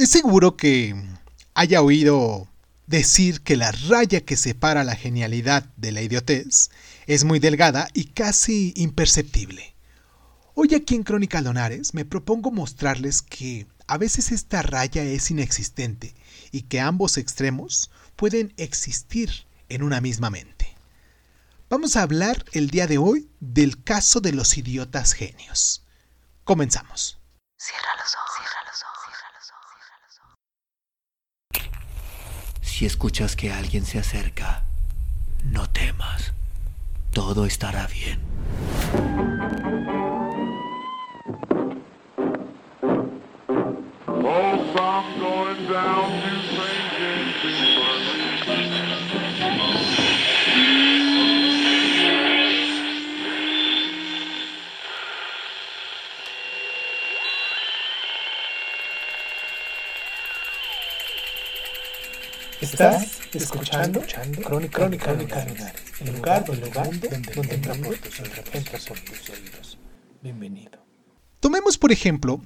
Es seguro que haya oído decir que la raya que separa la genialidad de la idiotez es muy delgada y casi imperceptible. Hoy aquí en Crónica Lonares me propongo mostrarles que a veces esta raya es inexistente y que ambos extremos pueden existir en una misma mente. Vamos a hablar el día de hoy del caso de los idiotas genios. Comenzamos. Cierra los ojos, cierra los ojos, cierra los ojos, cierra los ojos. Si escuchas que alguien se acerca, no temas. Todo estará bien. Estás escuchando, Crónica, Crónica, Crónica el lugar, el lugar donde, donde entra por tus oídos. Bienvenido. Tomemos por ejemplo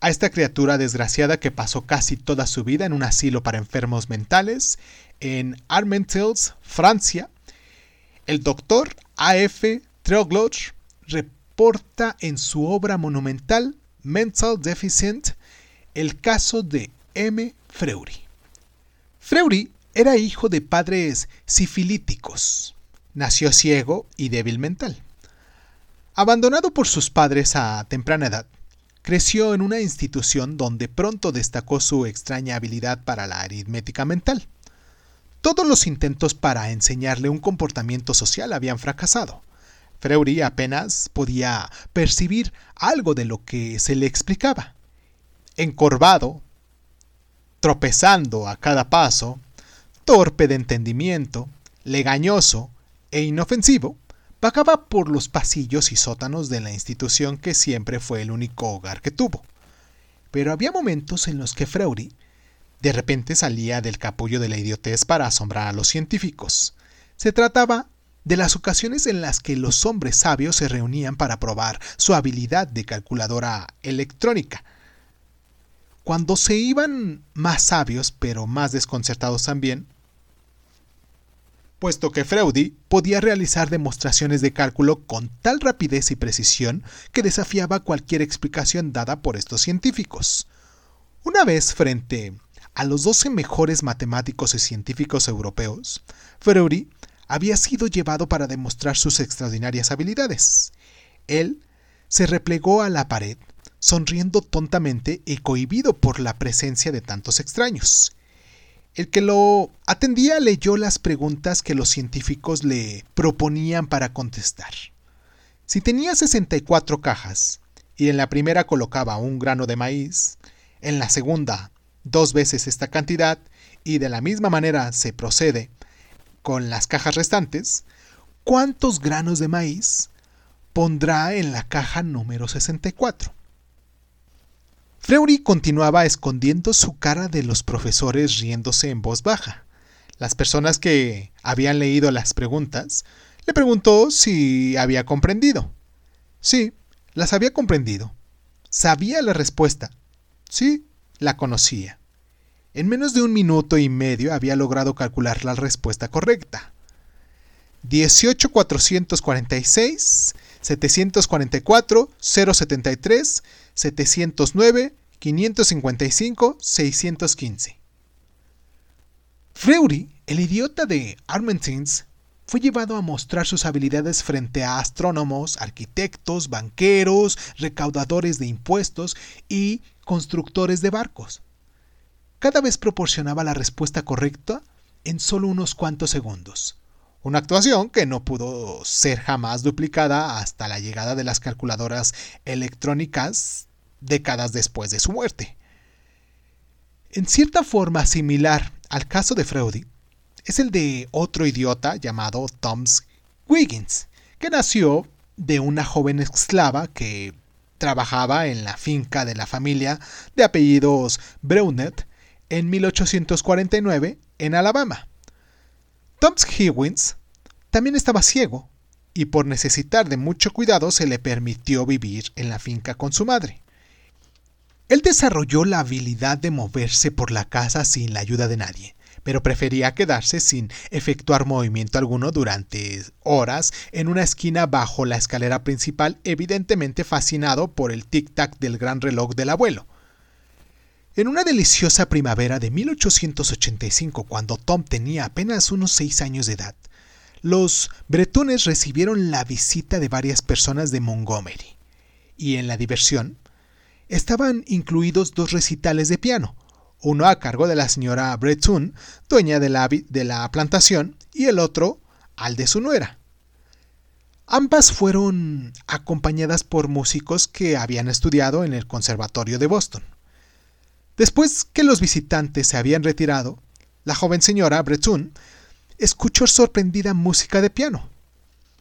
a esta criatura desgraciada que pasó casi toda su vida en un asilo para enfermos mentales en Armentils, Francia. El doctor A.F. Treogloch reporta en su obra monumental Mental Deficient el caso de M. Freury. Freury era hijo de padres sifilíticos. Nació ciego y débil mental. Abandonado por sus padres a temprana edad, creció en una institución donde pronto destacó su extraña habilidad para la aritmética mental. Todos los intentos para enseñarle un comportamiento social habían fracasado. Freury apenas podía percibir algo de lo que se le explicaba. Encorvado, tropezando a cada paso, torpe de entendimiento, legañoso e inofensivo, vagaba por los pasillos y sótanos de la institución que siempre fue el único hogar que tuvo. Pero había momentos en los que Freury de repente salía del capullo de la idiotez para asombrar a los científicos. Se trataba de las ocasiones en las que los hombres sabios se reunían para probar su habilidad de calculadora electrónica, cuando se iban más sabios, pero más desconcertados también, puesto que Freudy podía realizar demostraciones de cálculo con tal rapidez y precisión que desafiaba cualquier explicación dada por estos científicos. Una vez frente a los doce mejores matemáticos y científicos europeos, Freudy había sido llevado para demostrar sus extraordinarias habilidades. Él se replegó a la pared sonriendo tontamente y cohibido por la presencia de tantos extraños. El que lo atendía leyó las preguntas que los científicos le proponían para contestar. Si tenía 64 cajas y en la primera colocaba un grano de maíz, en la segunda dos veces esta cantidad y de la misma manera se procede con las cajas restantes, ¿cuántos granos de maíz pondrá en la caja número 64? Freury continuaba escondiendo su cara de los profesores riéndose en voz baja. Las personas que habían leído las preguntas le preguntó si había comprendido. Sí, las había comprendido. Sabía la respuesta. Sí, la conocía. En menos de un minuto y medio había logrado calcular la respuesta correcta. 18446 744 073 709 555 615. Freury, el idiota de Armentins, fue llevado a mostrar sus habilidades frente a astrónomos, arquitectos, banqueros, recaudadores de impuestos y constructores de barcos. Cada vez proporcionaba la respuesta correcta en solo unos cuantos segundos. Una actuación que no pudo ser jamás duplicada hasta la llegada de las calculadoras electrónicas décadas después de su muerte. En cierta forma similar al caso de Freudy, es el de otro idiota llamado Thomas Wiggins, que nació de una joven esclava que trabajaba en la finca de la familia de apellidos Breunet en 1849 en Alabama. Thomas Higgins también estaba ciego y por necesitar de mucho cuidado se le permitió vivir en la finca con su madre. Él desarrolló la habilidad de moverse por la casa sin la ayuda de nadie, pero prefería quedarse sin efectuar movimiento alguno durante horas en una esquina bajo la escalera principal, evidentemente fascinado por el tic-tac del gran reloj del abuelo. En una deliciosa primavera de 1885, cuando Tom tenía apenas unos seis años de edad, los bretones recibieron la visita de varias personas de Montgomery, y en la diversión estaban incluidos dos recitales de piano, uno a cargo de la señora Breton, dueña de la, de la plantación, y el otro al de su nuera. Ambas fueron acompañadas por músicos que habían estudiado en el Conservatorio de Boston. Después que los visitantes se habían retirado, la joven señora Breton escuchó sorprendida música de piano.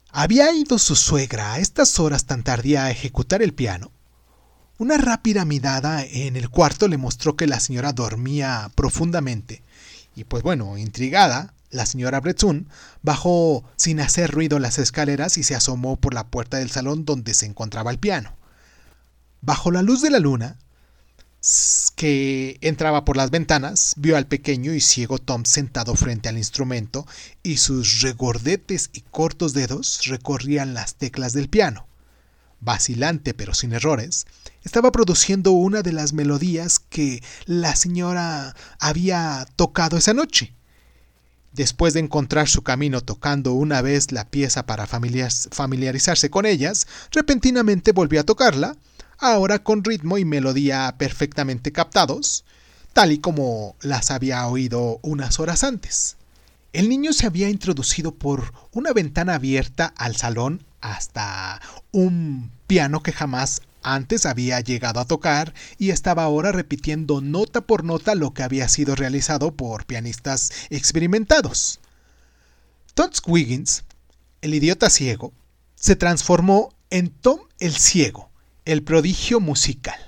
¿Había ido su suegra a estas horas tan tardía a ejecutar el piano? Una rápida mirada en el cuarto le mostró que la señora dormía profundamente. Y pues bueno, intrigada, la señora Breton bajó sin hacer ruido las escaleras y se asomó por la puerta del salón donde se encontraba el piano. Bajo la luz de la luna, que entraba por las ventanas, vio al pequeño y ciego Tom sentado frente al instrumento y sus regordetes y cortos dedos recorrían las teclas del piano. Vacilante pero sin errores, estaba produciendo una de las melodías que la señora había tocado esa noche. Después de encontrar su camino tocando una vez la pieza para familiarizarse con ellas, repentinamente volvió a tocarla, ahora con ritmo y melodía perfectamente captados, tal y como las había oído unas horas antes. El niño se había introducido por una ventana abierta al salón hasta un piano que jamás antes había llegado a tocar y estaba ahora repitiendo nota por nota lo que había sido realizado por pianistas experimentados. Todd Wiggins, el idiota ciego, se transformó en Tom el ciego, el prodigio musical.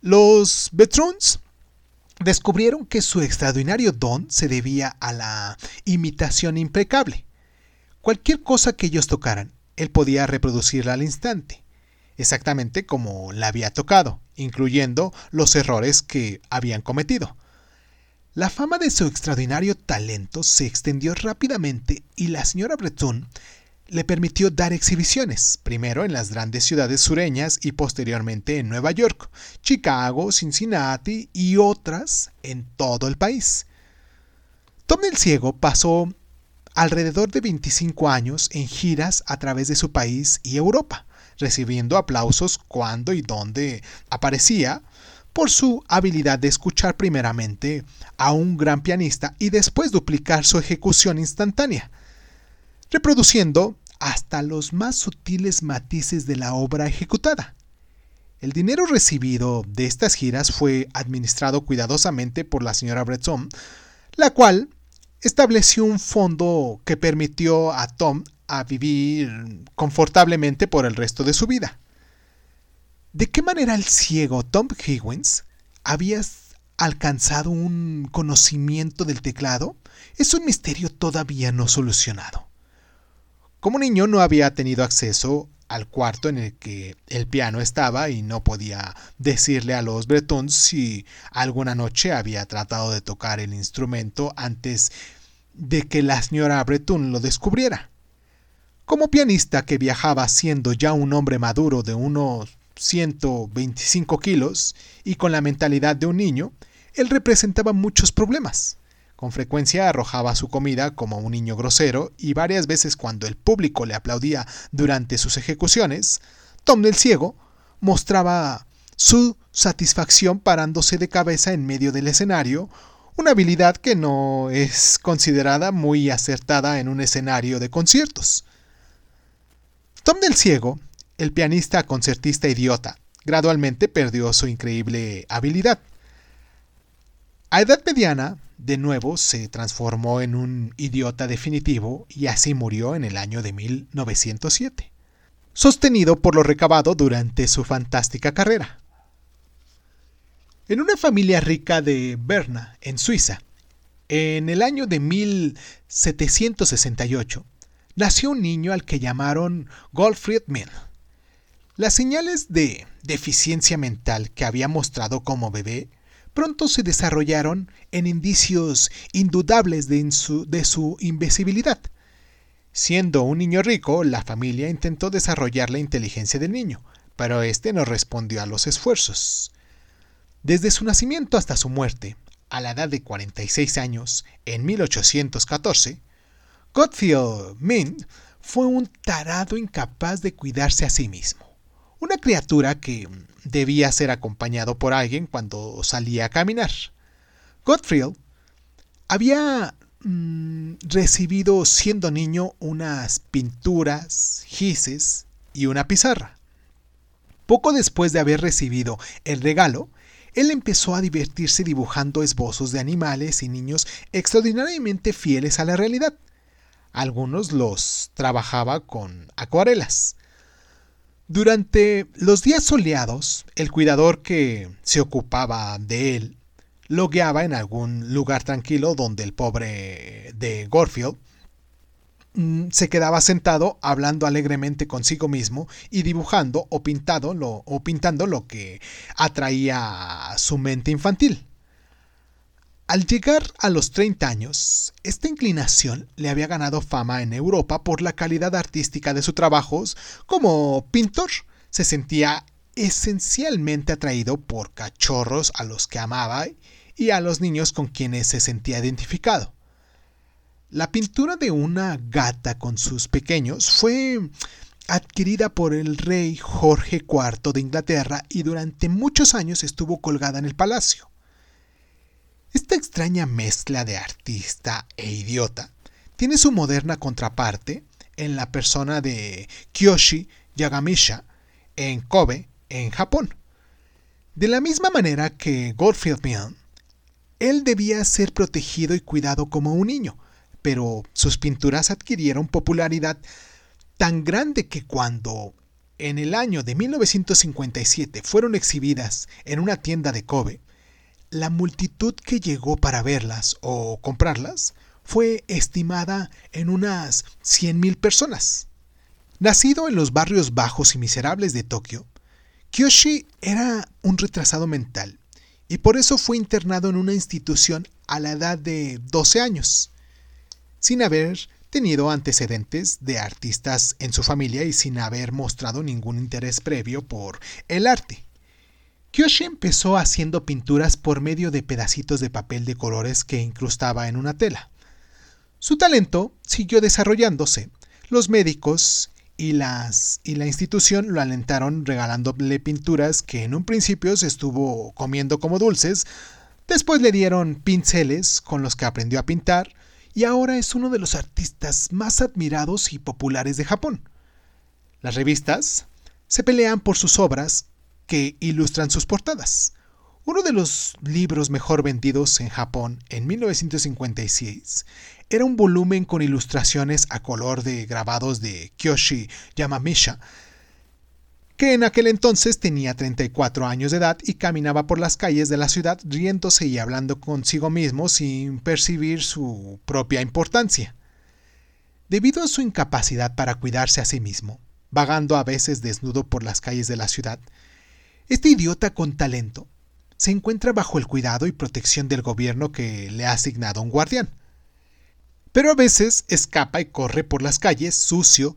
Los Betrons descubrieron que su extraordinario don se debía a la imitación impecable. Cualquier cosa que ellos tocaran, él podía reproducirla al instante, exactamente como la había tocado, incluyendo los errores que habían cometido. La fama de su extraordinario talento se extendió rápidamente y la señora Breton le permitió dar exhibiciones, primero en las grandes ciudades sureñas y posteriormente en Nueva York, Chicago, Cincinnati y otras en todo el país. Tom el Ciego pasó alrededor de 25 años en giras a través de su país y Europa, recibiendo aplausos cuando y donde aparecía por su habilidad de escuchar primeramente a un gran pianista y después duplicar su ejecución instantánea reproduciendo hasta los más sutiles matices de la obra ejecutada. El dinero recibido de estas giras fue administrado cuidadosamente por la señora Breton, la cual estableció un fondo que permitió a Tom a vivir confortablemente por el resto de su vida. ¿De qué manera el ciego Tom Higgins había alcanzado un conocimiento del teclado? Es un misterio todavía no solucionado. Como niño no había tenido acceso al cuarto en el que el piano estaba y no podía decirle a los bretons si alguna noche había tratado de tocar el instrumento antes de que la señora Breton lo descubriera. Como pianista que viajaba siendo ya un hombre maduro de unos 125 kilos y con la mentalidad de un niño, él representaba muchos problemas. Con frecuencia arrojaba su comida como un niño grosero y varias veces cuando el público le aplaudía durante sus ejecuciones, Tom del Ciego mostraba su satisfacción parándose de cabeza en medio del escenario, una habilidad que no es considerada muy acertada en un escenario de conciertos. Tom del Ciego, el pianista concertista idiota, gradualmente perdió su increíble habilidad. A edad mediana, de nuevo se transformó en un idiota definitivo y así murió en el año de 1907, sostenido por lo recabado durante su fantástica carrera. En una familia rica de Berna, en Suiza, en el año de 1768, nació un niño al que llamaron Gottfried Mill. Las señales de deficiencia mental que había mostrado como bebé pronto se desarrollaron en indicios indudables de su, de su invisibilidad. Siendo un niño rico, la familia intentó desarrollar la inteligencia del niño, pero este no respondió a los esfuerzos. Desde su nacimiento hasta su muerte, a la edad de 46 años, en 1814, Godfield Mint fue un tarado incapaz de cuidarse a sí mismo. Una criatura que debía ser acompañado por alguien cuando salía a caminar. Godfield había mm, recibido siendo niño unas pinturas, gises y una pizarra. Poco después de haber recibido el regalo, él empezó a divertirse dibujando esbozos de animales y niños extraordinariamente fieles a la realidad. Algunos los trabajaba con acuarelas. Durante los días soleados, el cuidador que se ocupaba de él lo guiaba en algún lugar tranquilo donde el pobre de Gorfield Mm, se quedaba sentado hablando alegremente consigo mismo y dibujando o, pintado lo, o pintando lo que atraía a su mente infantil. Al llegar a los 30 años, esta inclinación le había ganado fama en Europa por la calidad artística de sus trabajos como pintor. Se sentía esencialmente atraído por cachorros a los que amaba y a los niños con quienes se sentía identificado. La pintura de una gata con sus pequeños fue adquirida por el rey Jorge IV de Inglaterra y durante muchos años estuvo colgada en el palacio. Esta extraña mezcla de artista e idiota tiene su moderna contraparte en la persona de Kyoshi Yagamisha en Kobe, en Japón. De la misma manera que Goldfield Mian, él debía ser protegido y cuidado como un niño, pero sus pinturas adquirieron popularidad tan grande que cuando en el año de 1957 fueron exhibidas en una tienda de Kobe, la multitud que llegó para verlas o comprarlas fue estimada en unas 100.000 personas. Nacido en los barrios bajos y miserables de Tokio, Kyoshi era un retrasado mental y por eso fue internado en una institución a la edad de 12 años sin haber tenido antecedentes de artistas en su familia y sin haber mostrado ningún interés previo por el arte. Kyoshi empezó haciendo pinturas por medio de pedacitos de papel de colores que incrustaba en una tela. Su talento siguió desarrollándose. Los médicos y, las, y la institución lo alentaron regalándole pinturas que en un principio se estuvo comiendo como dulces, después le dieron pinceles con los que aprendió a pintar, y ahora es uno de los artistas más admirados y populares de Japón. Las revistas se pelean por sus obras que ilustran sus portadas. Uno de los libros mejor vendidos en Japón en 1956 era un volumen con ilustraciones a color de grabados de Kyoshi Yamamisha, que en aquel entonces tenía 34 años de edad y caminaba por las calles de la ciudad riéndose y hablando consigo mismo sin percibir su propia importancia. Debido a su incapacidad para cuidarse a sí mismo, vagando a veces desnudo por las calles de la ciudad, este idiota con talento se encuentra bajo el cuidado y protección del gobierno que le ha asignado un guardián. Pero a veces escapa y corre por las calles sucio,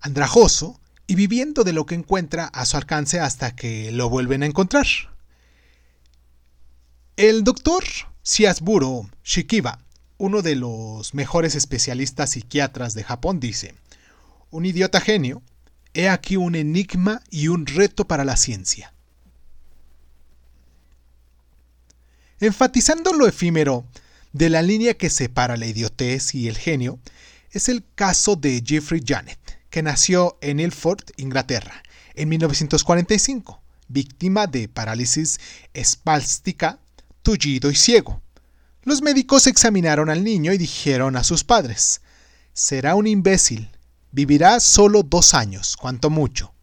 andrajoso, y viviendo de lo que encuentra a su alcance hasta que lo vuelven a encontrar. El doctor Siasburo Shikiba, uno de los mejores especialistas psiquiatras de Japón, dice, un idiota genio, he aquí un enigma y un reto para la ciencia. Enfatizando lo efímero de la línea que separa la idiotez y el genio, es el caso de Jeffrey Janet que nació en Ilford, Inglaterra, en 1945, víctima de parálisis espástica, tullido y ciego. Los médicos examinaron al niño y dijeron a sus padres, será un imbécil, vivirá solo dos años, cuanto mucho.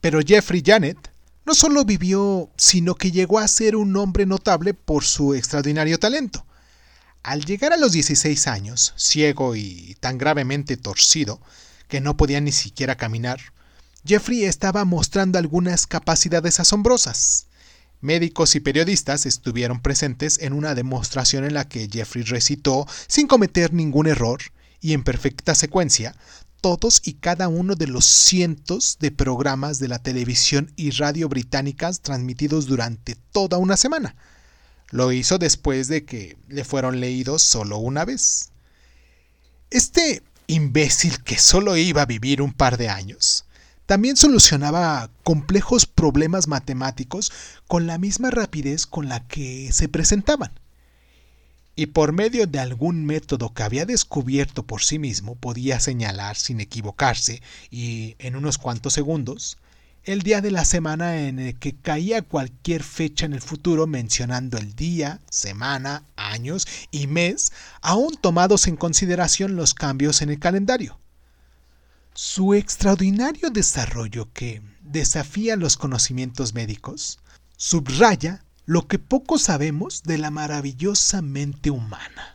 Pero Jeffrey Janet no solo vivió, sino que llegó a ser un hombre notable por su extraordinario talento. Al llegar a los 16 años, ciego y tan gravemente torcido, que no podía ni siquiera caminar, Jeffrey estaba mostrando algunas capacidades asombrosas. Médicos y periodistas estuvieron presentes en una demostración en la que Jeffrey recitó, sin cometer ningún error y en perfecta secuencia, todos y cada uno de los cientos de programas de la televisión y radio británicas transmitidos durante toda una semana. Lo hizo después de que le fueron leídos solo una vez. Este imbécil que solo iba a vivir un par de años, también solucionaba complejos problemas matemáticos con la misma rapidez con la que se presentaban. Y por medio de algún método que había descubierto por sí mismo podía señalar sin equivocarse y en unos cuantos segundos el día de la semana en el que caía cualquier fecha en el futuro mencionando el día, semana, años y mes, aún tomados en consideración los cambios en el calendario. Su extraordinario desarrollo que desafía los conocimientos médicos subraya lo que poco sabemos de la maravillosa mente humana.